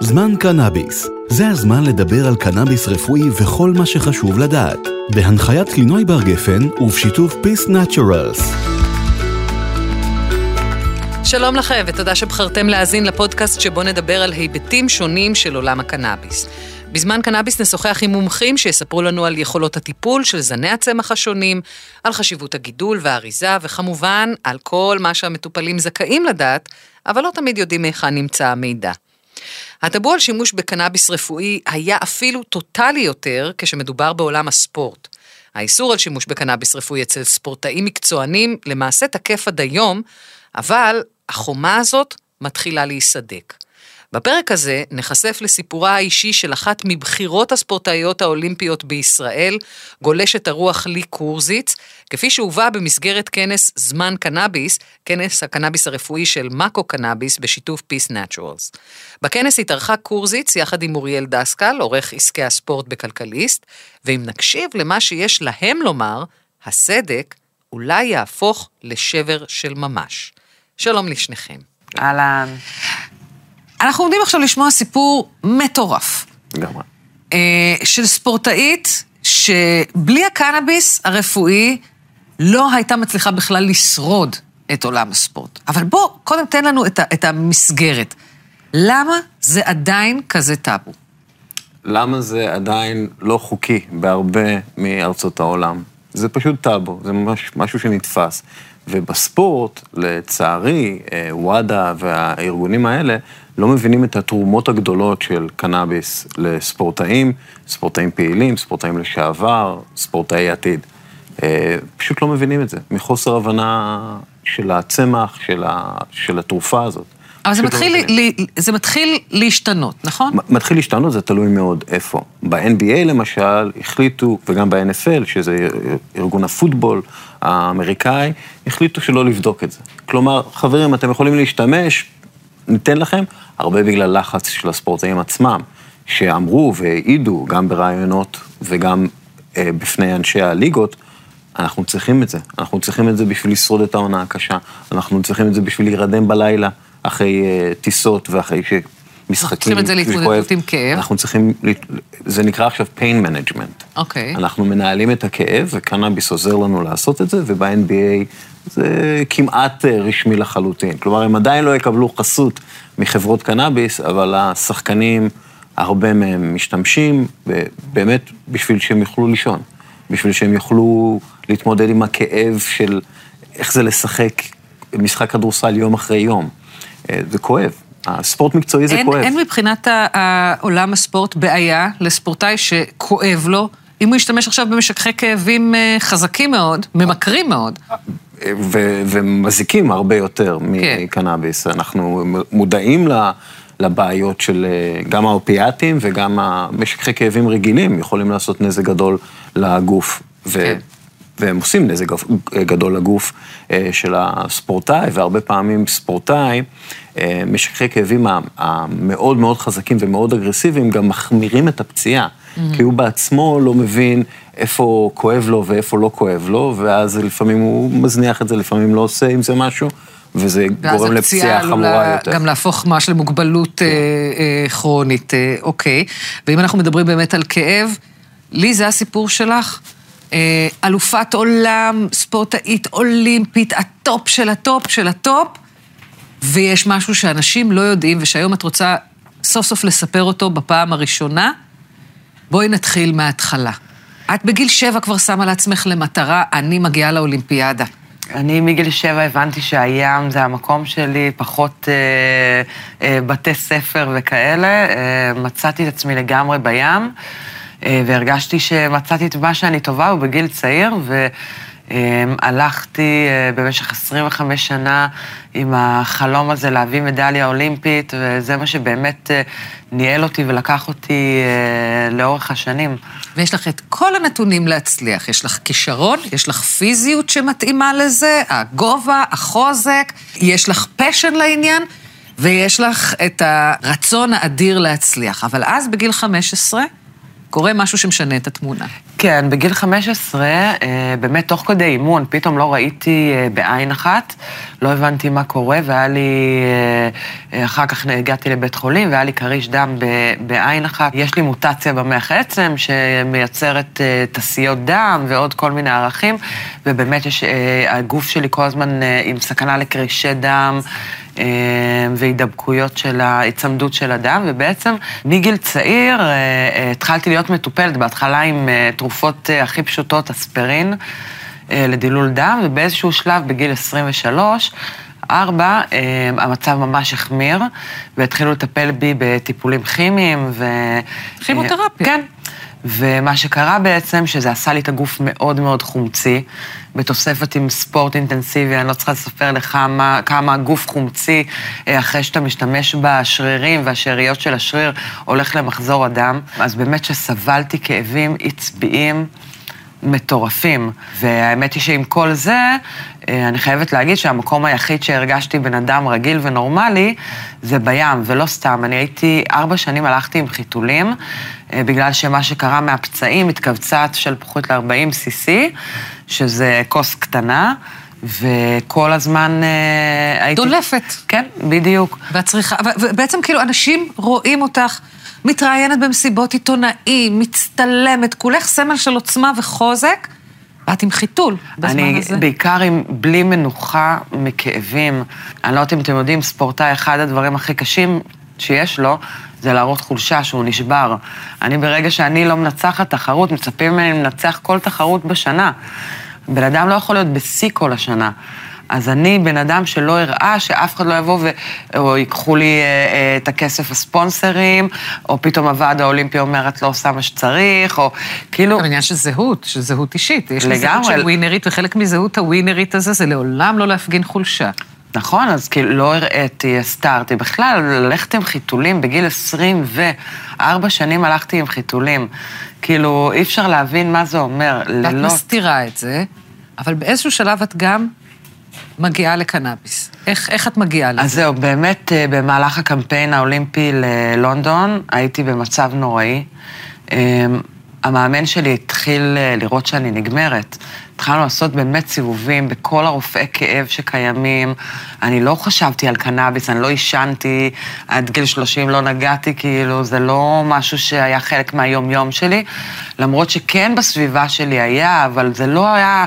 זמן קנאביס. זה הזמן לדבר על קנאביס רפואי וכל מה שחשוב לדעת. בהנחיית קלינוי בר גפן ובשיתוף פיס נאצ'רלס. שלום לכם, ותודה שבחרתם להאזין לפודקאסט שבו נדבר על היבטים שונים של עולם הקנאביס. בזמן קנאביס נשוחח עם מומחים שיספרו לנו על יכולות הטיפול של זני הצמח השונים, על חשיבות הגידול והאריזה, וכמובן, על כל מה שהמטופלים זכאים לדעת, אבל לא תמיד יודעים היכן נמצא המידע. הטאבו על שימוש בקנאביס רפואי היה אפילו טוטאלי יותר כשמדובר בעולם הספורט. האיסור על שימוש בקנאביס רפואי אצל ספורטאים מקצוענים למעשה תקף עד היום, אבל החומה הזאת מתחילה להיסדק. בפרק הזה נחשף לסיפורה האישי של אחת מבחירות הספורטאיות האולימפיות בישראל, גולשת הרוח לי קורזיץ, כפי שהובא במסגרת כנס זמן קנאביס, כנס הקנאביס הרפואי של מאקו קנאביס בשיתוף פיס נטורלס. בכנס התארחה קורזיץ יחד עם אוריאל דסקל, עורך עסקי הספורט בכלכליסט, ואם נקשיב למה שיש להם לומר, הסדק אולי יהפוך לשבר של ממש. שלום לשניכם. אהלן. אנחנו עומדים עכשיו לשמוע סיפור מטורף. לגמרי. אה, של ספורטאית שבלי הקנאביס הרפואי לא הייתה מצליחה בכלל לשרוד את עולם הספורט. אבל בוא, קודם תן לנו את, ה, את המסגרת. למה זה עדיין כזה טאבו? למה זה עדיין לא חוקי בהרבה מארצות העולם? זה פשוט טאבו, זה ממש משהו שנתפס. ובספורט, לצערי, אה, וואדה והארגונים האלה לא מבינים את התרומות הגדולות של קנאביס לספורטאים, ספורטאים פעילים, ספורטאים לשעבר, ספורטאי עתיד. אה, פשוט לא מבינים את זה, מחוסר הבנה של הצמח, של, ה, של התרופה הזאת. אבל זה לא מתחיל, לא לי, זה מתחיל להשתנות, נכון? מתחיל להשתנות, זה תלוי מאוד איפה. ב-NBA למשל, החליטו, וגם ב-NFL, שזה ארגון הפוטבול האמריקאי, החליטו שלא לבדוק את זה. כלומר, חברים, אתם יכולים להשתמש, ניתן לכם, הרבה בגלל לחץ של הספורטאים עצמם, שאמרו והעידו, גם בראיונות וגם אה, בפני אנשי הליגות, אנחנו צריכים את זה. אנחנו צריכים את זה בשביל לשרוד את העונה הקשה, אנחנו צריכים את זה בשביל להירדם בלילה אחרי אה, טיסות ואחרי ש... משחקים. אנחנו צריכים את זה להתמודדות עם כאב. אנחנו צריכים, זה נקרא עכשיו pain management. אוקיי. Okay. אנחנו מנהלים את הכאב, וקנאביס עוזר לנו לעשות את זה, וב-NBA זה כמעט אה, רשמי לחלוטין. כלומר, הם עדיין לא יקבלו חסות מחברות קנאביס, אבל השחקנים, הרבה מהם משתמשים, באמת בשביל שהם יוכלו לישון, בשביל שהם יוכלו להתמודד עם הכאב של איך זה לשחק משחק כדורסל יום אחרי יום. אה, זה כואב. הספורט מקצועי זה אין, כואב. אין מבחינת עולם הספורט בעיה לספורטאי שכואב לו, אם הוא ישתמש עכשיו במשככי כאבים אה, חזקים מאוד, ממכרים מאוד. ו- ומזיקים הרבה יותר כן. מקנאביס. אנחנו מודעים לבעיות של אה, גם האופיאטים וגם המשככי כאבים רגילים יכולים לעשות נזק גדול לגוף. כן. והם עושים נזק גדול לגוף אה, של הספורטאי, והרבה פעמים ספורטאי, אה, משככי כאבים המאוד מאוד חזקים ומאוד אגרסיביים, גם מחמירים את הפציעה, mm-hmm. כי הוא בעצמו לא מבין איפה כואב לו ואיפה לא כואב לו, ואז לפעמים הוא מזניח את זה, לפעמים לא עושה עם זה משהו. וזה גורם לפציעה חמורה יותר. גם להפוך ממש למוגבלות. אה, אה, כרונית, אה, אוקיי. ואם אנחנו מדברים באמת על כאב, לי זה הסיפור שלך. אה, אלופת עולם, ספורטאית אולימפית, הטופ של הטופ של הטופ, ויש משהו שאנשים לא יודעים, ושהיום את רוצה סוף סוף לספר אותו בפעם הראשונה. בואי נתחיל מההתחלה. את בגיל שבע כבר שמה לעצמך למטרה, אני מגיעה לאולימפיאדה. אני מגיל שבע הבנתי שהים זה המקום שלי, פחות אה, אה, בתי ספר וכאלה. אה, מצאתי את עצמי לגמרי בים. אה, והרגשתי שמצאתי את מה שאני טובה, ובגיל צעיר, והלכתי אה, במשך 25 שנה עם החלום הזה להביא מדליה אולימפית, וזה מה שבאמת אה, ניהל אותי ולקח אותי לאורך השנים. ויש לך את כל הנתונים להצליח. יש לך כישרון, יש לך פיזיות שמתאימה לזה, הגובה, החוזק, יש לך פשן לעניין. ויש לך את הרצון האדיר להצליח. אבל אז, בגיל 15, קורה משהו שמשנה את התמונה. כן, בגיל 15, אה, באמת תוך כדי אימון, פתאום לא ראיתי אה, בעין אחת, לא הבנתי מה קורה, והיה לי, אה, אחר כך הגעתי לבית חולים, והיה לי כריש דם בעין אחת. יש לי מוטציה במח עצם שמייצרת תסיות דם ועוד כל מיני ערכים, ובאמת יש, הגוף שלי כל הזמן עם סכנה לקרישי דם. והידבקויות של ההיצמדות של הדם, ובעצם מגיל צעיר התחלתי להיות מטופלת, בהתחלה עם תרופות הכי פשוטות, אספרין, לדילול דם, ובאיזשהו שלב, בגיל 23, ארבע, המצב ממש החמיר, והתחילו לטפל בי בטיפולים כימיים ו... כימותרפיה. כן. ומה שקרה בעצם, שזה עשה לי את הגוף מאוד מאוד חומצי, בתוספת עם ספורט אינטנסיבי, אני לא צריכה לספר לך מה, כמה הגוף חומצי, אה, אחרי שאתה משתמש בשרירים והשאריות של השריר, הולך למחזור הדם. אז באמת שסבלתי כאבים עצביים. מטורפים. והאמת היא שעם כל זה, אה, אני חייבת להגיד שהמקום היחיד שהרגשתי בן אדם רגיל ונורמלי, זה בים, ולא סתם. אני הייתי, ארבע שנים הלכתי עם חיתולים, אה, בגלל שמה שקרה מהפצעים, התכווצה פחות ל-40 cc, שזה כוס קטנה. וכל הזמן אה, הייתי... דולפת. כן, בדיוק. ואת צריכה, ובעצם כאילו אנשים רואים אותך מתראיינת במסיבות עיתונאים, מצטלמת, כולך סמל של עוצמה וחוזק, ואת עם חיתול בזמן אני הזה. אני בעיקר עם בלי מנוחה מכאבים. אני לא יודעת אם אתם יודעים, ספורטאי, אחד הדברים הכי קשים שיש לו, זה להראות חולשה, שהוא נשבר. אני ברגע שאני לא מנצחת תחרות, מצפים ממני לנצח כל תחרות בשנה. בן אדם לא יכול להיות בשיא כל השנה. אז אני בן אדם שלא הראה שאף אחד לא יבוא ו... או ייקחו לי אה, אה, את הכסף הספונסרים, או פתאום הוועד האולימפי אומר, את לא עושה מה שצריך, או כאילו... זה עניין של זהות, של זהות אישית. יש לי זהות של ווינרית, וחלק מזהות הווינרית הזה זה לעולם לא להפגין חולשה. נכון, אז כאילו לא הראיתי, הסתרתי. בכלל, ללכת עם חיתולים בגיל 24 שנים הלכתי עם חיתולים. כאילו, אי אפשר להבין מה זה אומר. ואת מסתירה את זה, אבל באיזשהו שלב את גם מגיעה לקנאביס? איך, איך את מגיעה לזה? אז זהו, באמת, אה, במהלך הקמפיין האולימפי ללונדון, הייתי במצב נוראי. אמ, המאמן שלי התחיל אה, לראות שאני נגמרת. התחלנו לעשות באמת סיבובים בכל הרופאי כאב שקיימים. אני לא חשבתי על קנאביס, אני לא עישנתי, עד גיל 30 לא נגעתי, כאילו, זה לא משהו שהיה חלק מהיום-יום שלי. למרות שכן בסביבה שלי היה, אבל זה לא היה...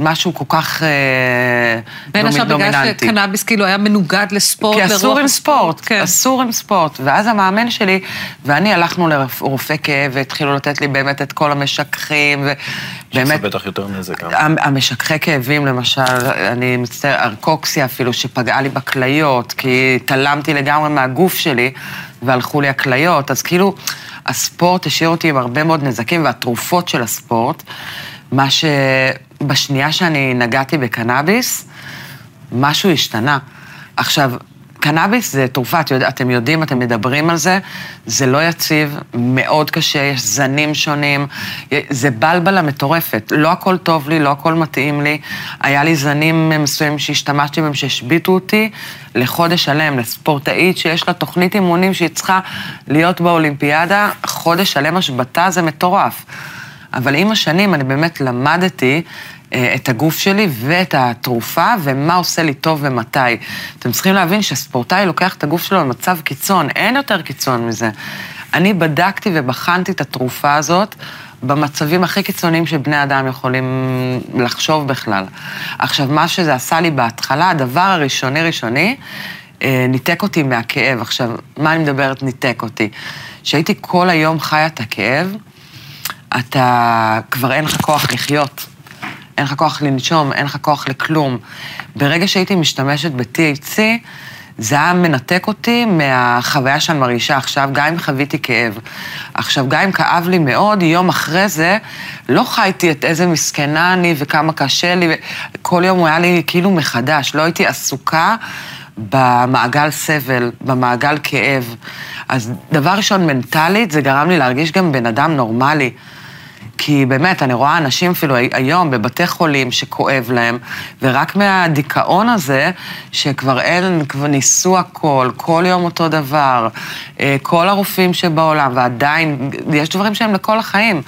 משהו כל כך דומיננטי. בין השאר בגלל שקנאביס כאילו היה מנוגד לספורט, כי אסור עם ספורט, כן. אסור עם ספורט. ואז המאמן שלי ואני הלכנו לרופא כאב והתחילו לתת לי באמת את כל המשככים, ובאמת... שזה בטח יותר נזק. המשככי כאבים, למשל, אני מצטער, ארקוקסיה אפילו, שפגעה לי בכליות, כי התעלמתי לגמרי מהגוף שלי, והלכו לי הכליות, אז כאילו, הספורט השאיר אותי עם הרבה מאוד נזקים, והתרופות של הספורט, מה ש... בשנייה שאני נגעתי בקנאביס, משהו השתנה. עכשיו, קנאביס זה תרופה, אתם יודעים, אתם מדברים על זה, זה לא יציב, מאוד קשה, יש זנים שונים, זה בלבלה מטורפת. לא הכל טוב לי, לא הכל מתאים לי. היה לי זנים מסוימים שהשתמשתי בהם, שהשביתו אותי לחודש שלם, לספורטאית שיש לה תוכנית אימונים שהיא צריכה להיות באולימפיאדה, חודש שלם השבתה זה מטורף. אבל עם השנים אני באמת למדתי אה, את הגוף שלי ואת התרופה ומה עושה לי טוב ומתי. אתם צריכים להבין שספורטאי לוקח את הגוף שלו למצב קיצון, אין יותר קיצון מזה. אני בדקתי ובחנתי את התרופה הזאת במצבים הכי קיצוניים שבני אדם יכולים לחשוב בכלל. עכשיו, מה שזה עשה לי בהתחלה, הדבר הראשוני ראשוני, אה, ניתק אותי מהכאב. עכשיו, מה אני מדברת ניתק אותי? שהייתי כל היום חיה את הכאב, אתה כבר אין לך כוח לחיות. אין לך כוח לנשום, אין לך כוח לכלום. ברגע שהייתי משתמשת ב-THC, זה היה מנתק אותי מהחוויה שאני מרגישה עכשיו, גם אם חוויתי כאב. עכשיו, גם אם כאב לי מאוד, יום אחרי זה, לא חייתי את איזה מסכנה אני וכמה קשה לי, כל יום הוא היה לי כאילו מחדש, לא הייתי עסוקה במעגל סבל, במעגל כאב. אז דבר ראשון, מנטלית, זה גרם לי להרגיש גם בן אדם נורמלי. כי באמת, אני רואה אנשים אפילו היום בבתי חולים שכואב להם, ורק מהדיכאון הזה, שכבר אין, כבר ניסו הכל, כל יום אותו דבר, אה, כל הרופאים שבעולם, ועדיין, יש דברים שהם לכל החיים.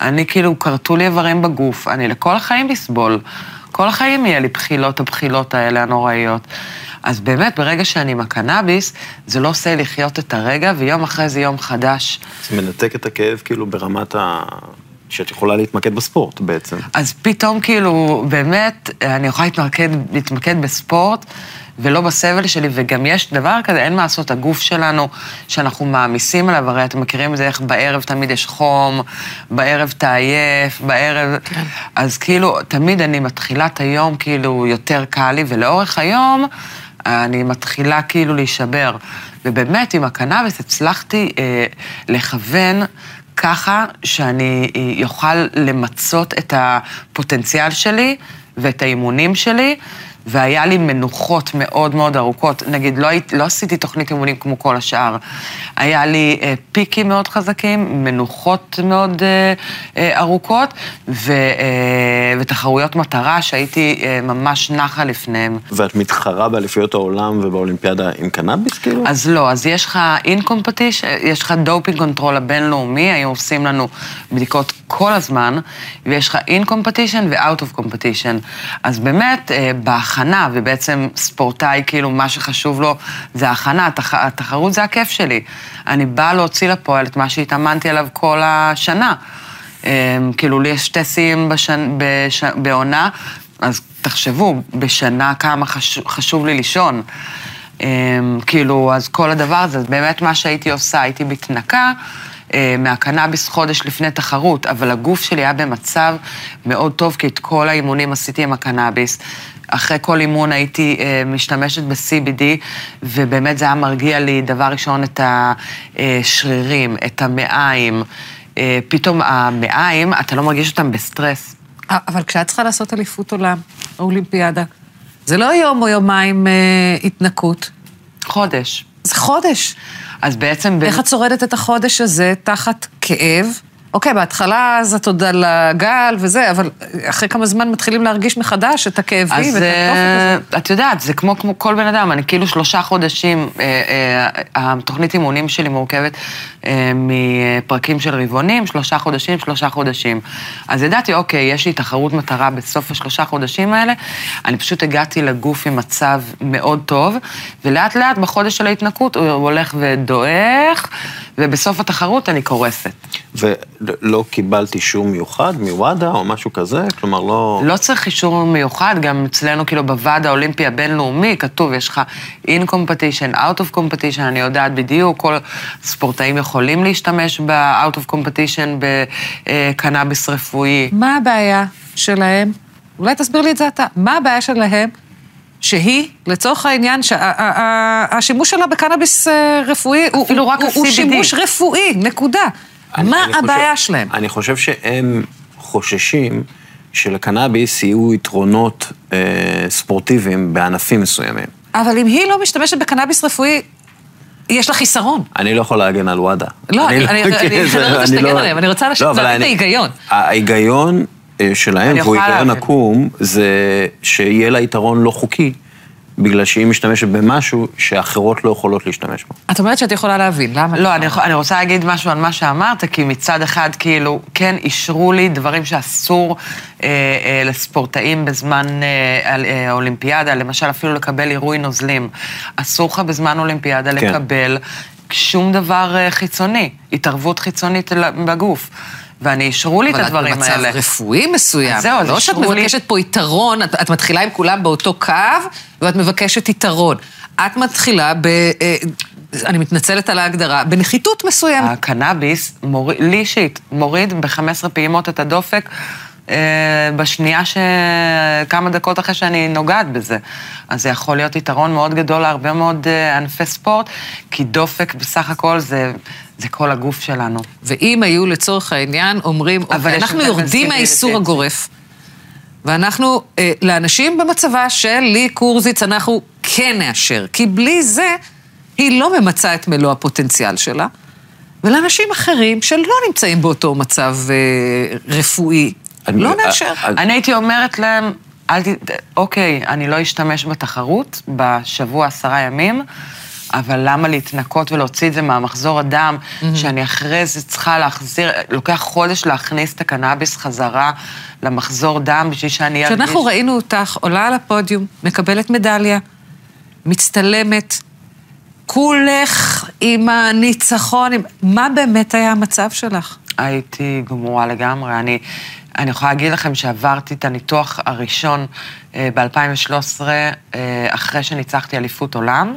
אני כאילו, כרתו לי איברים בגוף, אני לכל החיים אסבול. כל החיים יהיה לי בחילות, הבחילות האלה הנוראיות. אז באמת, ברגע שאני עם הקנאביס, זה לא עושה לחיות את הרגע, ויום אחרי זה יום חדש. זה מנתק את הכאב כאילו ברמת ה... שאת יכולה להתמקד בספורט בעצם. אז פתאום כאילו, באמת, אני יכולה להתמקד, להתמקד בספורט. ולא בסבל שלי, וגם יש דבר כזה, אין מה לעשות, הגוף שלנו, שאנחנו מעמיסים עליו, הרי אתם מכירים את זה, איך בערב תמיד יש חום, בערב אתה עייף, בערב... כן. אז כאילו, תמיד אני מתחילה את היום, כאילו, יותר קל לי, ולאורך היום אני מתחילה כאילו להישבר. ובאמת, עם הקנאביס הצלחתי אה, לכוון ככה שאני אוכל למצות את הפוטנציאל שלי ואת האימונים שלי. והיה לי מנוחות מאוד מאוד ארוכות. נגיד, לא, לא עשיתי תוכנית אימונים כמו כל השאר. היה לי אה, פיקים מאוד חזקים, מנוחות מאוד אה, אה, ארוכות, ו, אה, ותחרויות מטרה שהייתי אה, ממש נחה לפניהם. ואת מתחרה באליפויות העולם ובאולימפיאדה עם קנאביס, כאילו? אז לא, אז יש לך in competi-, יש לך doping control הבינלאומי, היו עושים לנו בדיקות כל הזמן, ויש לך in competition ו-out of competition. אז באמת, אה, בהכנה, ובעצם ספורטאי, כאילו, מה שחשוב לו זה ההכנה, התח... התחרות זה הכיף שלי. אני באה להוציא לפועל את מה שהתאמנתי עליו כל השנה. אה, כאילו, לי יש שתי שיאים בשנ... בש... בעונה, אז תחשבו, בשנה כמה חש... חשוב לי לישון. אה, כאילו, אז כל הדבר הזה, באמת מה שהייתי עושה, הייתי מתנקה. אה, מהקנאביס חודש לפני תחרות, אבל הגוף שלי היה במצב מאוד טוב, כי את כל האימונים עשיתי עם הקנאביס. אחרי כל אימון הייתי אה, משתמשת ב-CBD, ובאמת זה היה מרגיע לי, דבר ראשון, את השרירים, את המעיים. אה, פתאום המעיים, אתה לא מרגיש אותם בסטרס. אבל כשאת צריכה לעשות אליפות עולם, אולימפיאדה, זה לא יום או יומיים אה, התנקות. חודש. זה חודש. אז בעצם... איך את שורדת את החודש הזה תחת כאב? אוקיי, בהתחלה אז את עוד על הגל וזה, אבל אחרי כמה זמן מתחילים להרגיש מחדש את הכאבים ואת התופת הזה. אז את יודעת, זה כמו, כמו כל בן אדם, אני כאילו שלושה חודשים, אה, אה, התוכנית אימונים שלי מורכבת אה, מפרקים של רבעונים, שלושה חודשים, שלושה חודשים. אז ידעתי, אוקיי, יש לי תחרות מטרה בסוף השלושה חודשים האלה, אני פשוט הגעתי לגוף עם מצב מאוד טוב, ולאט לאט בחודש של ההתנקות הוא הולך ודועך, ובסוף התחרות אני קורסת. ולא קיבלת אישור מיוחד מוואדה או משהו כזה? כלומר, לא... לא צריך אישור מיוחד, גם אצלנו, כאילו, בוועד האולימפי הבינלאומי, כתוב, יש לך in competition, out of competition, אני יודעת בדיוק, כל ספורטאים יכולים להשתמש ב-out of competition בקנאביס רפואי. מה הבעיה שלהם? אולי תסביר לי את זה אתה. מה הבעיה שלהם שהיא, לצורך העניין, שהשימוש שלה בקנאביס אה, רפואי הוא, הוא, הוא שימוש רפואי, נקודה. אני, מה אני הבעיה חושב, שלהם? אני חושב שהם חוששים שלקנאביס יהיו יתרונות אה, ספורטיביים בענפים מסוימים. אבל אם היא לא משתמשת בקנאביס רפואי, יש לה חיסרון. אני לא יכול להגן על וואדה. לא, אני, אני לא רוצה שתגן לא- עליהם, אני רוצה להבין את ההיגיון. ההיגיון שלהם, והוא היגיון עקום, זה שיהיה לה יתרון לא חוקי. בגלל שהיא משתמשת במשהו שאחרות לא יכולות להשתמש בו. את אומרת שאת יכולה להבין, למה? לא, אני, אני רוצה להגיד משהו על מה שאמרת, כי מצד אחד, כאילו, כן, אישרו לי דברים שאסור אה, אה, לספורטאים בזמן אה, אה, אולימפיאדה, למשל אפילו לקבל עירוי נוזלים. אסור לך בזמן אולימפיאדה כן. לקבל שום דבר אה, חיצוני, התערבות חיצונית בגוף. ואני אישרו לי את הדברים האלה. אבל את במצב רפואי מסוים. זהו, אז לא שאת מבקשת פה יתרון, את, את מתחילה עם כולם באותו קו, ואת מבקשת יתרון. את מתחילה ב... אה, אני מתנצלת על ההגדרה, בנחיתות מסוימת. הקנאביס, מור... לי אישית, מוריד ב-15 פעימות את הדופק. אה, בשנייה ש... כמה דקות אחרי שאני נוגעת בזה. אז זה יכול להיות יתרון מאוד גדול להרבה מאוד אה, ענפי ספורט, כי דופק בסך הכל זה, זה כל הגוף שלנו. ואם היו לצורך העניין אומרים, אוקיי, אנחנו יורדים מהאיסור הגורף, ואנחנו, אה, לאנשים במצבה של לי קורזיץ, אנחנו כן נאשר, כי בלי זה היא לא ממצה את מלוא הפוטנציאל שלה. ולאנשים אחרים שלא נמצאים באותו מצב אה, רפואי, לא נאשר. אה, אני הייתי אומרת להם, אל ת... אוקיי, אני לא אשתמש בתחרות בשבוע עשרה ימים, אבל למה להתנקות ולהוציא את זה מהמחזור הדם, mm-hmm. שאני אחרי זה צריכה להחזיר, לוקח חודש להכניס את הקנאביס חזרה למחזור דם בשביל שאני ארגיש... כשאנחנו ראינו אותך עולה על הפודיום, מקבלת מדליה, מצטלמת, כולך עם הניצחון, עם... מה באמת היה המצב שלך? הייתי גמורה לגמרי. אני, אני יכולה להגיד לכם שעברתי את הניתוח הראשון אה, ב-2013, אה, אחרי שניצחתי אליפות עולם,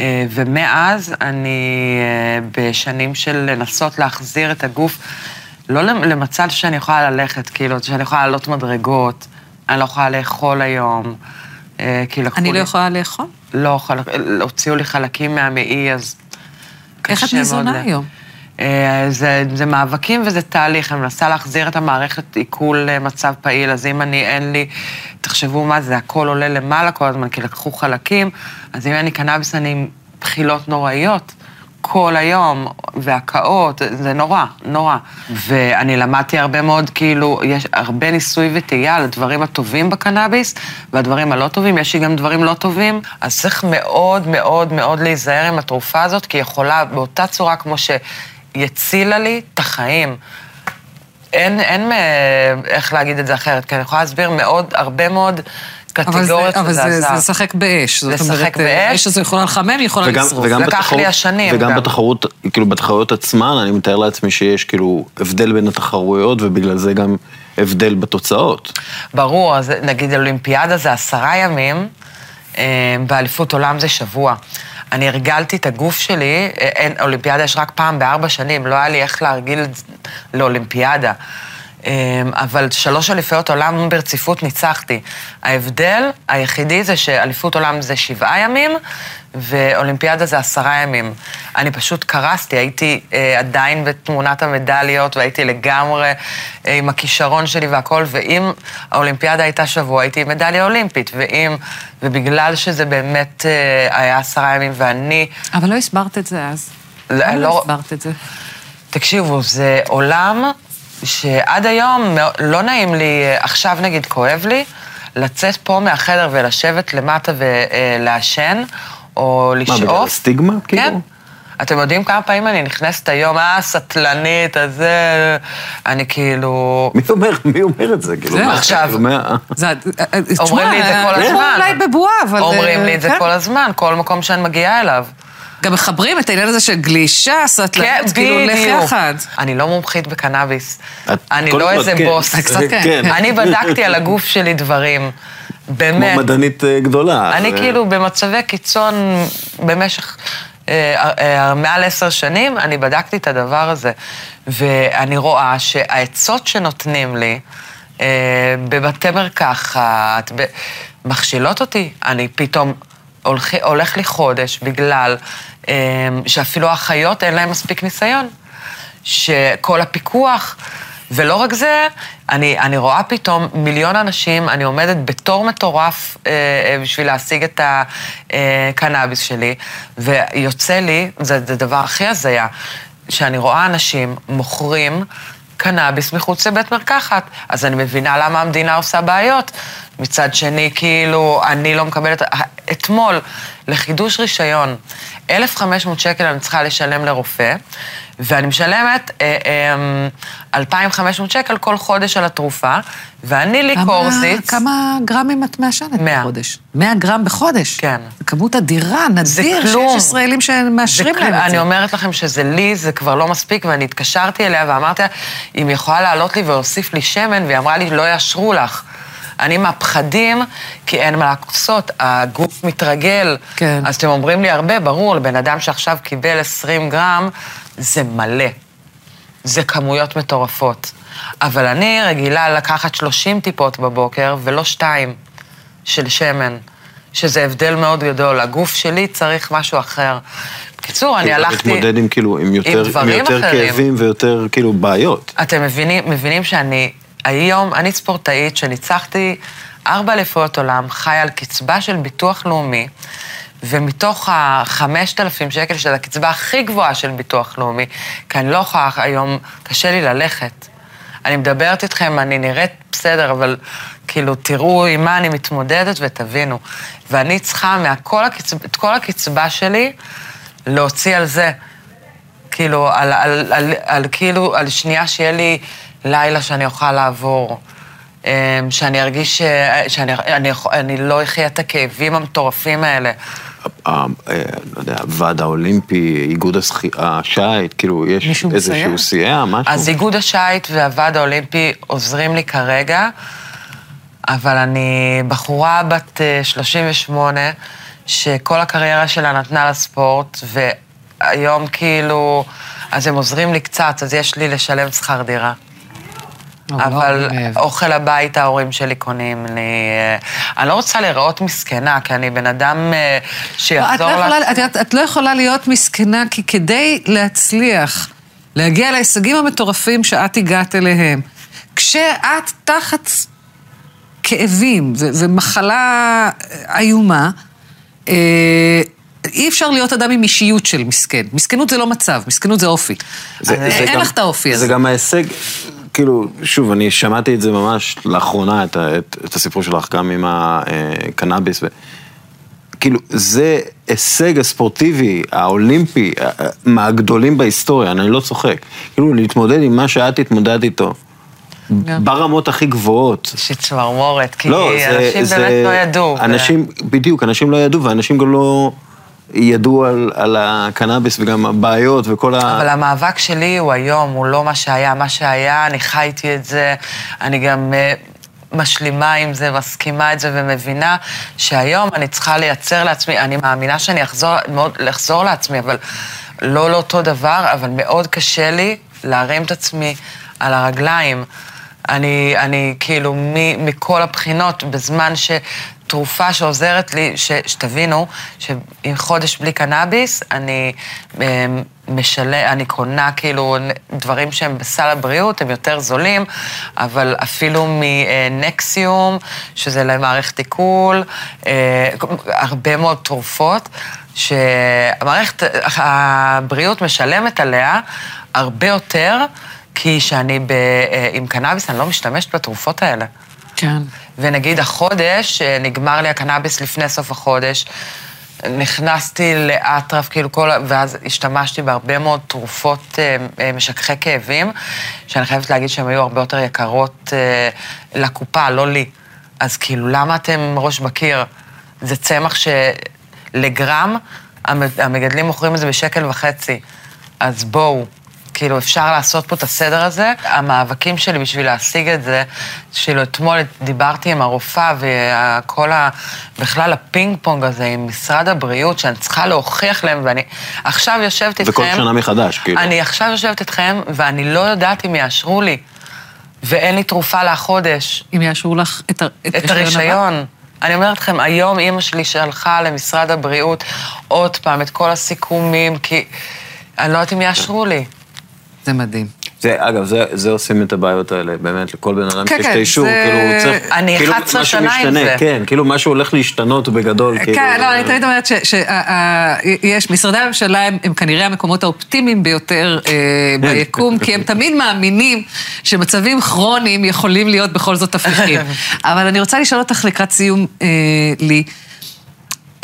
אה, ומאז אני בשנים של לנסות להחזיר את הגוף, לא למצב שאני יכולה ללכת, כאילו, שאני יכולה לעלות מדרגות, אני לא יכולה לאכול היום, כי לקחו לי... אני לא יכולה לאכול? לא הוציאו לי חלקים מהמעי, אז איך את ניזונה היום? אה, זה, זה מאבקים וזה תהליך, אני מנסה להחזיר את המערכת עיכול למצב פעיל, אז אם אני, אין לי, תחשבו מה זה, הכל עולה למעלה כל הזמן, כי לקחו חלקים, אז אם אין לי קנאביס, אני עם בחילות נוראיות. כל היום, והקאות, זה נורא, נורא. ואני למדתי הרבה מאוד, כאילו, יש הרבה ניסוי וטעייה על הדברים הטובים בקנאביס, והדברים הלא טובים, יש לי גם דברים לא טובים, אז צריך מאוד מאוד מאוד להיזהר עם התרופה הזאת, כי היא יכולה באותה צורה כמו שהיא הצילה לי את החיים. אין, אין איך להגיד את זה אחרת, כי אני יכולה להסביר מאוד, הרבה מאוד קטגוריות. אבל זה לשחק באש. זאת אומרת, באש. אש הזו יכולה לחמם, היא יכולה לשרוף. לקח לי השנים. וגם בתחרות, כאילו בתחרויות עצמן, אני מתאר לעצמי שיש כאילו הבדל בין התחרויות, ובגלל זה גם הבדל בתוצאות. ברור, אז נגיד אולימפיאדה זה עשרה ימים, אה, באליפות עולם זה שבוע. אני הרגלתי את הגוף שלי, אין, אולימפיאדה יש רק פעם בארבע שנים, לא היה לי איך להרגיל לאולימפיאדה. אמ, אבל שלוש אליפויות עולם ברציפות ניצחתי. ההבדל היחידי זה שאליפות עולם זה שבעה ימים, ואולימפיאדה זה עשרה ימים. אני פשוט קרסתי, הייתי אה, עדיין בתמונת המדליות, והייתי לגמרי אה, עם הכישרון שלי והכל, ואם האולימפיאדה הייתה שבוע, הייתי עם מדליה אולימפית, ואם, ובגלל שזה באמת אה, היה עשרה ימים, ואני... אבל לא הסברת את זה אז. לא, לא הסברת את זה. תקשיבו, זה עולם שעד היום לא נעים לי, עכשיו נגיד כואב לי, לצאת פה מהחדר ולשבת למטה ולעשן, או לשאוף. מה, בגלל הסטיגמה? כן. כאילו? אתם יודעים כמה פעמים אני נכנסת היום, אה, סטלנית, אז זה... אני כאילו... מי אומר, מי אומר את זה? כאילו, זה עכשיו. אומרים לי את זה כל הזמן. אולי בבועה, אבל... אומרים לי את זה. כל הזמן, כל מקום שאני מגיעה אליו. גם מחברים את העניין הזה של גלישה, סטלנות, כן, כאילו הולך יחד. אני לא מומחית בקנאביס. אני לא איזה כן. בוס. כן. אני בדקתי על הגוף שלי דברים. באמת. כמו מדענית אה, גדולה. אני כאילו במצבי קיצון במשך אה, אה, מעל עשר שנים, אני בדקתי את הדבר הזה. ואני רואה שהעצות שנותנים לי בבתי מרקחת, מכשילות אותי. אני פתאום... הולך, הולך לי חודש בגלל אמ, שאפילו האחיות אין להן מספיק ניסיון. שכל הפיקוח, ולא רק זה, אני, אני רואה פתאום מיליון אנשים, אני עומדת בתור מטורף אה, אה בשביל להשיג את הקנאביס שלי, ויוצא לי, זה הדבר הכי הזיה, שאני רואה אנשים מוכרים קנאביס מחוץ לבית מרקחת. אז אני מבינה למה המדינה עושה בעיות. מצד שני, כאילו, אני לא מקבלת... אתמול, לחידוש רישיון, 1,500 שקל אני צריכה לשלם לרופא, ואני משלמת אה, אה, 2,500 שקל כל חודש על התרופה, ואני לי קורסיץ... כמה גרמים את מעשנת 100. בחודש? 100 גרם בחודש? כן. זו כמות אדירה, נדיר שיש ישראלים שמאשרים להם את זה. אני אומרת לכם שזה לי, זה כבר לא מספיק, ואני התקשרתי אליה ואמרתי לה, אם היא יכולה לעלות לי ולהוסיף לי שמן, והיא אמרה לי, לא יאשרו לך. אני מהפחדים, כי אין מה לעשות, הגוף מתרגל. כן. אז אתם אומרים לי הרבה, ברור, לבן אדם שעכשיו קיבל 20 גרם, זה מלא. זה כמויות מטורפות. אבל אני רגילה לקחת 30 טיפות בבוקר ולא שתיים של שמן, שזה הבדל מאוד גדול. הגוף שלי צריך משהו אחר. בקיצור, אני הלכתי... להתמודד עם כאילו, עם יותר, עם יותר כאבים ויותר כאילו בעיות. אתם מבינים, מבינים שאני היום, אני ספורטאית שניצחתי ארבע אליפויות עולם, חי על קצבה של ביטוח לאומי, ומתוך החמשת אלפים שקל, שזו הקצבה הכי גבוהה של ביטוח לאומי, כי אני לא יכולה היום, קשה לי ללכת. אני מדברת איתכם, אני נראית בסדר, אבל כאילו, תראו עם מה אני מתמודדת ותבינו. ואני צריכה מהכל הקצב, את כל הקצבה שלי להוציא על זה. כאילו, על, על, על, על, על כאילו, על שנייה שיהיה לי לילה שאני אוכל לעבור. אמ, שאני ארגיש שאני אני, אני לא אחיה את הכאבים המטורפים האלה. אה, לא יודע, הוועד האולימפי, איגוד השייט, כאילו, יש איזשהו סייע, משהו? אז איגוד השייט והוועד האולימפי עוזרים לי כרגע, אבל אני בחורה בת 38, אה, שכל הקריירה שלה נתנה לספורט, והיום כאילו, אז הם עוזרים לי קצת, אז יש לי לשלם שכר דירה. אבל אוכל הבית ההורים שלי קונים לי. אה, אני לא רוצה להיראות מסכנה, כי אני בן אדם אה, שיחזור... לא לה... את, את לא יכולה להיות מסכנה, כי כדי להצליח, להגיע להישגים המטורפים שאת הגעת אליהם, כשאת תחת כאבים ומחלה איומה, אה, אי אפשר להיות אדם עם אישיות של מסכן. מסכנות זה לא מצב, מסכנות זה אופי. זה, זה אין גם, לך את האופי הזה. זה גם ההישג, כאילו, שוב, אני שמעתי את זה ממש לאחרונה, את, את, את הסיפור שלך גם עם הקנאביס. ו... כאילו, זה הישג הספורטיבי, האולימפי, מהגדולים בהיסטוריה, אני לא צוחק. כאילו, להתמודד עם מה שאת התמודדת איתו. גם. ברמות הכי גבוהות. שצמרמורת, כי לא, אנשים זה, באמת זה, לא ידעו. אנשים, ו... בדיוק, אנשים לא ידעו, ואנשים גם לא... ידעו על, על הקנאביס וגם הבעיות וכל ה... אבל המאבק שלי הוא היום, הוא לא מה שהיה. מה שהיה, אני חייתי את זה, אני גם uh, משלימה עם זה, מסכימה את זה ומבינה שהיום אני צריכה לייצר לעצמי, אני מאמינה שאני אחזור, מאוד, לחזור לעצמי, אבל לא לאותו דבר, אבל מאוד קשה לי להרים את עצמי על הרגליים. אני, אני כאילו מ, מכל הבחינות, בזמן ש... תרופה שעוזרת לי, ש, שתבינו, שעם חודש בלי קנאביס, אני אה, משלה, אני קונה כאילו דברים שהם בסל הבריאות, הם יותר זולים, אבל אפילו מנקסיום, שזה למערכת עיכול, אה, הרבה מאוד תרופות, שהמערכת הבריאות משלמת עליה הרבה יותר, כי כשאני ב, אה, עם קנאביס, אני לא משתמשת בתרופות האלה. כן. ונגיד החודש, אה, נגמר לי הקנאביס לפני סוף החודש, נכנסתי לאטרף, כאילו כל... ואז השתמשתי בהרבה מאוד תרופות אה, אה, משככי כאבים, שאני חייבת להגיד שהן היו הרבה יותר יקרות לקופה, לא לי. אז כאילו, למה אתם ראש בקיר? זה צמח שלגרם, המגדלים מוכרים את זה בשקל וחצי. אז בואו, כאילו, אפשר לעשות פה את הסדר הזה. המאבקים שלי בשביל להשיג את זה, כאילו, אתמול דיברתי עם הרופאה, וכל ה... בכלל הפינג פונג הזה עם משרד הבריאות, שאני צריכה להוכיח להם, ואני עכשיו יושבת איתכם... וכל שנה מחדש, כאילו. אני עכשיו יושבת איתכם, ואני לא יודעת אם יאשרו לי, ואין לי תרופה לחודש. אם יאשרו לך את, את, את הרישיון. אני אומרת לכם, היום אימא שלי שלחה למשרד הבריאות עוד פעם את כל הסיכומים, כי אני לא יודעת אם יאשרו לי. זה מדהים. זה, אגב, זה, זה עושים את הבעיות האלה, באמת, לכל בן אדם כן, שיש כן, את האישור, זה... כאילו, הוא צריך... אני כאילו 11 שנה עם זה. כן, כאילו משהו הולך להשתנות בגדול, כן, כאילו... כן, לא, אני תמיד אומרת שיש, משרדי הממשלה הם, הם כנראה המקומות האופטימיים ביותר אה, ביקום, כי הם תמיד מאמינים שמצבים כרוניים יכולים להיות בכל זאת הפיכים. אבל אני רוצה לשאול אותך לקראת סיום, אה, לי.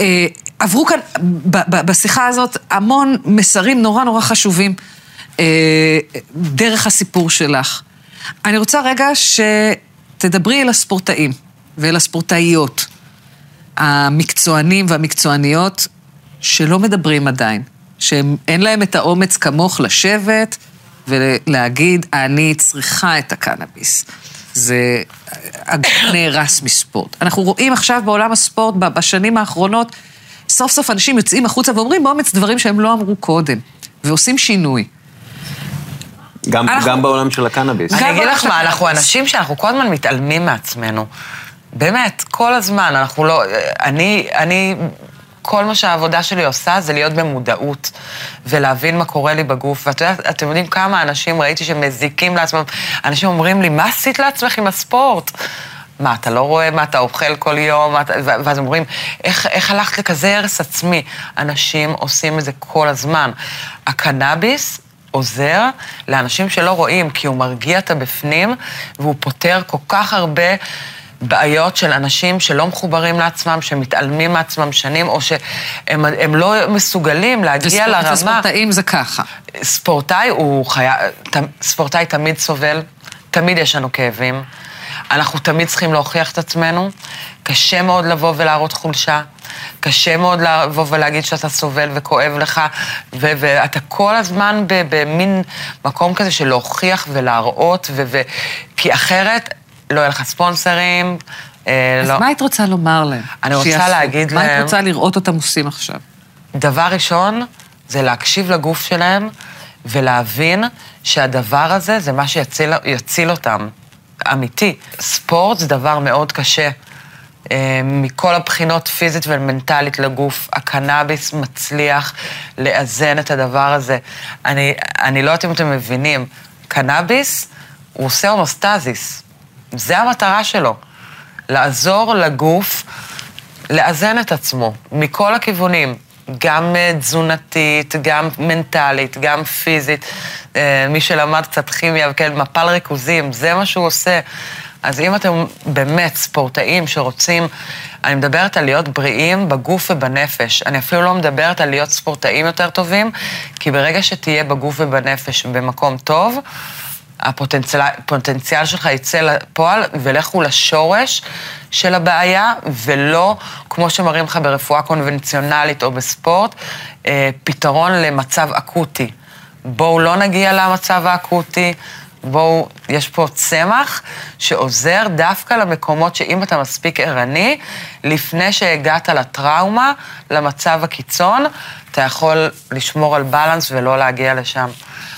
אה, עברו כאן, בשיחה הזאת, המון מסרים נורא נורא חשובים. אה, דרך הסיפור שלך. אני רוצה רגע שתדברי אל הספורטאים ואל הספורטאיות, המקצוענים והמקצועניות, שלא מדברים עדיין, שאין להם את האומץ כמוך לשבת ולהגיד, אני צריכה את הקנאביס. זה נהרס מספורט. אנחנו רואים עכשיו בעולם הספורט, בשנים האחרונות, סוף סוף אנשים יוצאים החוצה ואומרים באומץ דברים שהם לא אמרו קודם, ועושים שינוי. גם, אנחנו... גם בעולם של הקנאביס. אני אגיד לך מה, אנחנו אנשים שאנחנו כל הזמן מתעלמים מעצמנו. באמת, כל הזמן, אנחנו לא... אני, אני, כל מה שהעבודה שלי עושה זה להיות במודעות ולהבין מה קורה לי בגוף. ואת יודעת, אתם יודעים כמה אנשים ראיתי שמזיקים לעצמם, אנשים אומרים לי, מה עשית לעצמך עם הספורט? מה, אתה לא רואה מה אתה אוכל כל יום? אתה... ואז אומרים, איך, איך הלכת לכזה הרס עצמי? אנשים עושים את זה כל הזמן. הקנאביס עוזר לאנשים שלא רואים, כי הוא מרגיע את הבפנים, והוא פותר כל כך הרבה בעיות של אנשים שלא מחוברים לעצמם, שמתעלמים מעצמם שנים, או שהם לא מסוגלים להגיע לרמה... וספורטאים זה ככה. ספורטאי הוא חיה... ספורטאי תמיד סובל, תמיד יש לנו כאבים. אנחנו תמיד צריכים להוכיח את עצמנו. קשה מאוד לבוא ולהראות חולשה. קשה מאוד לבוא ולהגיד שאתה סובל וכואב לך, ו- ואתה כל הזמן במין מקום כזה של להוכיח ולהראות, ו- ו- כי אחרת לא יהיה לך ספונסרים. אה, אז לא. מה היית רוצה לומר להם? אני רוצה שיעשו? להגיד מה להם... מה היית רוצה לראות אותם עושים עכשיו? דבר ראשון, זה להקשיב לגוף שלהם ולהבין שהדבר הזה זה מה שיציל אותם. אמיתי. ספורט זה דבר מאוד קשה. אה, מכל הבחינות פיזית ומנטלית לגוף, הקנאביס מצליח לאזן את הדבר הזה. אני, אני לא יודעת אם אתם מבינים, קנאביס, הוא עושה הומוסטזיס. זה המטרה שלו. לעזור לגוף לאזן את עצמו, מכל הכיוונים. גם אה, תזונתית, גם מנטלית, גם פיזית. אה, מי שלמד קצת כימיה, וכן, מפל ריכוזים, זה מה שהוא עושה. אז אם אתם באמת ספורטאים שרוצים, אני מדברת על להיות בריאים בגוף ובנפש. אני אפילו לא מדברת על להיות ספורטאים יותר טובים, כי ברגע שתהיה בגוף ובנפש במקום טוב, הפוטנציאל שלך יצא לפועל, ולכו לשורש של הבעיה, ולא, כמו שמראים לך ברפואה קונבנציונלית או בספורט, אה, פתרון למצב אקוטי. בואו לא נגיע למצב האקוטי, בואו, יש פה צמח שעוזר דווקא למקומות שאם אתה מספיק ערני, לפני שהגעת לטראומה, למצב הקיצון, אתה יכול לשמור על בלנס ולא להגיע לשם.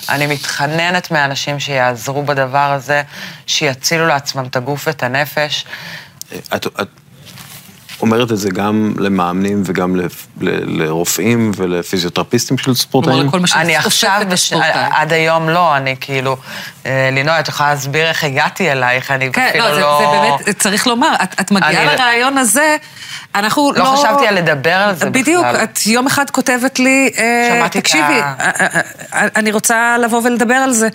אני מתחננת מאנשים שיעזרו בדבר הזה, שיצילו לעצמם את הגוף ואת הנפש. את, את אומרת את זה גם למאמנים וגם לרופאים ולפיזיותרפיסטים של ספורטאים? אני עכשיו. עד היום לא, אני כאילו, אה, לינוי, את יכולה להסביר איך הגעתי אלייך, אני כן, אפילו לא... כן, לא, זה באמת, צריך לומר, את, מגיעה. לרעיון הזה, אנחנו לא... לא חשבתי על לדבר על זה בכלל. בדיוק, את יום אחד כותבת לי, אה, תקשיבי, ה... אני רוצה לבוא ולדבר על זה.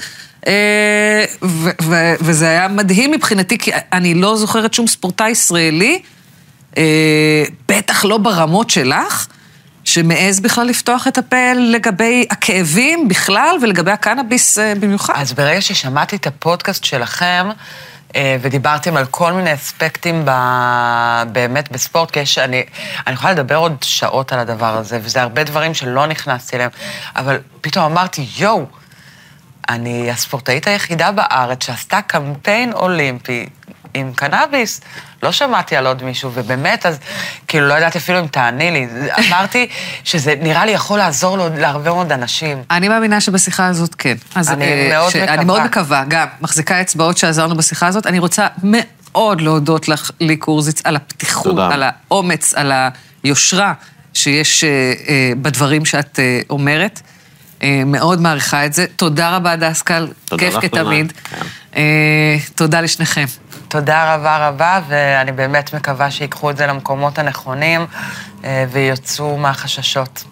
וזה היה מדהים מבחינתי, כי אני לא זוכרת שום ספורטאי ישראלי אה, בטח לא ברמות שלך, שמעז בכלל לפתוח את הפה לגבי הכאבים בכלל ולגבי הקנאביס אה, במיוחד. אז ברגע ששמעתי את הפודקאסט שלכם, אה, ודיברתם על כל מיני אספקטים ב... באמת בספורט, כי יש, אני, אני יכולה לדבר עוד שעות על הדבר הזה, וזה הרבה דברים שלא נכנסתי אליהם, אבל פתאום אמרתי, יואו, אני הספורטאית היחידה בארץ שעשתה קמפיין אולימפי עם קנאביס. לא שמעתי על עוד מישהו, ובאמת, אז כאילו לא ידעתי אפילו אם תעני לי. אמרתי שזה נראה לי יכול לעזור להרבה מאוד אנשים. אני מאמינה שבשיחה הזאת כן. אז אני אה, מאוד ש... מקווה. אני מאוד מקווה, גם, מחזיקה אצבעות שעזרנו בשיחה הזאת. אני רוצה מאוד להודות לך, לי קורזיץ, על הפתיחות, תודה. על האומץ, על היושרה שיש אה, אה, בדברים שאת אה, אומרת. אה, מאוד מעריכה את זה. תודה רבה, דסקל. כיף כתמיד. כן. אה, תודה לשניכם. תודה רבה רבה, ואני באמת מקווה שיקחו את זה למקומות הנכונים אה, ויוצאו מהחששות.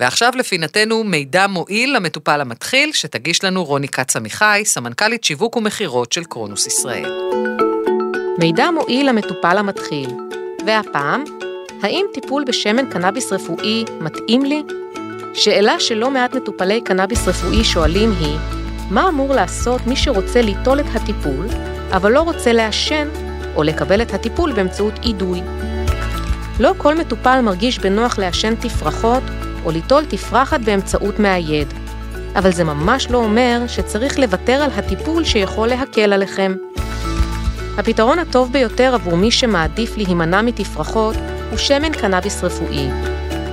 ועכשיו לפינתנו מידע מועיל למטופל המתחיל, שתגיש לנו רוני כץ עמיחי, סמנכ"לית שיווק ומכירות של קרונוס ישראל. מידע מועיל למטופל המתחיל, והפעם, האם טיפול בשמן קנאביס רפואי מתאים לי? שאלה שלא מעט מטופלי קנאביס רפואי שואלים היא, מה אמור לעשות מי שרוצה ליטול את הטיפול, אבל לא רוצה לעשן או לקבל את הטיפול באמצעות אידוי? לא כל מטופל מרגיש בנוח לעשן תפרחות או ליטול תפרחת באמצעות מאייד, אבל זה ממש לא אומר שצריך לוותר על הטיפול שיכול להקל עליכם. הפתרון הטוב ביותר עבור מי שמעדיף להימנע מתפרחות הוא שמן קנאביס רפואי.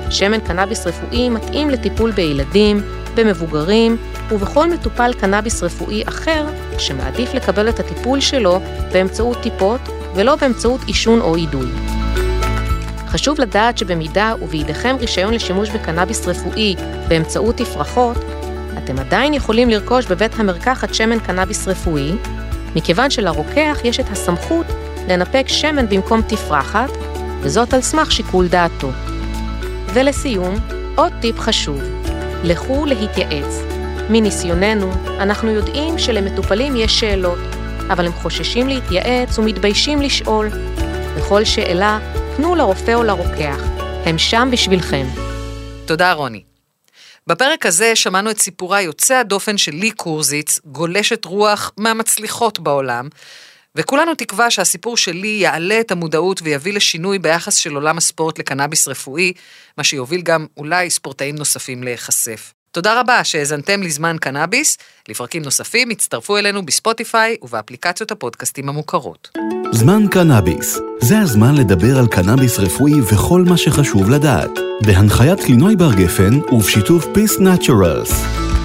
שמן קנאביס רפואי מתאים לטיפול בילדים, במבוגרים ובכל מטופל קנאביס רפואי אחר שמעדיף לקבל את הטיפול שלו באמצעות טיפות ולא באמצעות עישון או אידוי. חשוב לדעת שבמידה ובידיכם רישיון לשימוש בקנאביס רפואי באמצעות תפרחות, אתם עדיין יכולים לרכוש בבית המרקחת שמן קנאביס רפואי, מכיוון שלרוקח יש את הסמכות לנפק שמן במקום תפרחת, וזאת על סמך שיקול דעתו. ולסיום, עוד טיפ חשוב, לכו להתייעץ. מניסיוננו, אנחנו יודעים שלמטופלים יש שאלות, אבל הם חוששים להתייעץ ומתביישים לשאול. בכל שאלה, פנו לרופא או לרוקח, הם שם בשבילכם. תודה, רוני. בפרק הזה שמענו את סיפורה יוצא הדופן של לי קורזיץ, גולשת רוח מהמצליחות בעולם, וכולנו תקווה שהסיפור שלי יעלה את המודעות ויביא לשינוי ביחס של עולם הספורט לקנאביס רפואי, מה שיוביל גם אולי ספורטאים נוספים להיחשף. תודה רבה שהאזנתם לזמן קנאביס. לפרקים נוספים הצטרפו אלינו בספוטיפיי ובאפליקציות הפודקאסטים המוכרות. זמן קנאביס, זה הזמן לדבר על קנאביס רפואי וכל מה שחשוב לדעת. בהנחיית לינוי בר גפן ובשיתוף Peace Naturals.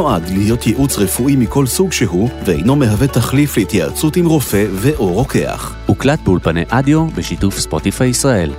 נועד להיות ייעוץ רפואי מכל סוג שהוא, ואינו מהווה תחליף להתייעצות עם רופא ו/או רוקח. הוקלט באולפני אדיו בשיתוף ספוטיפיי ישראל.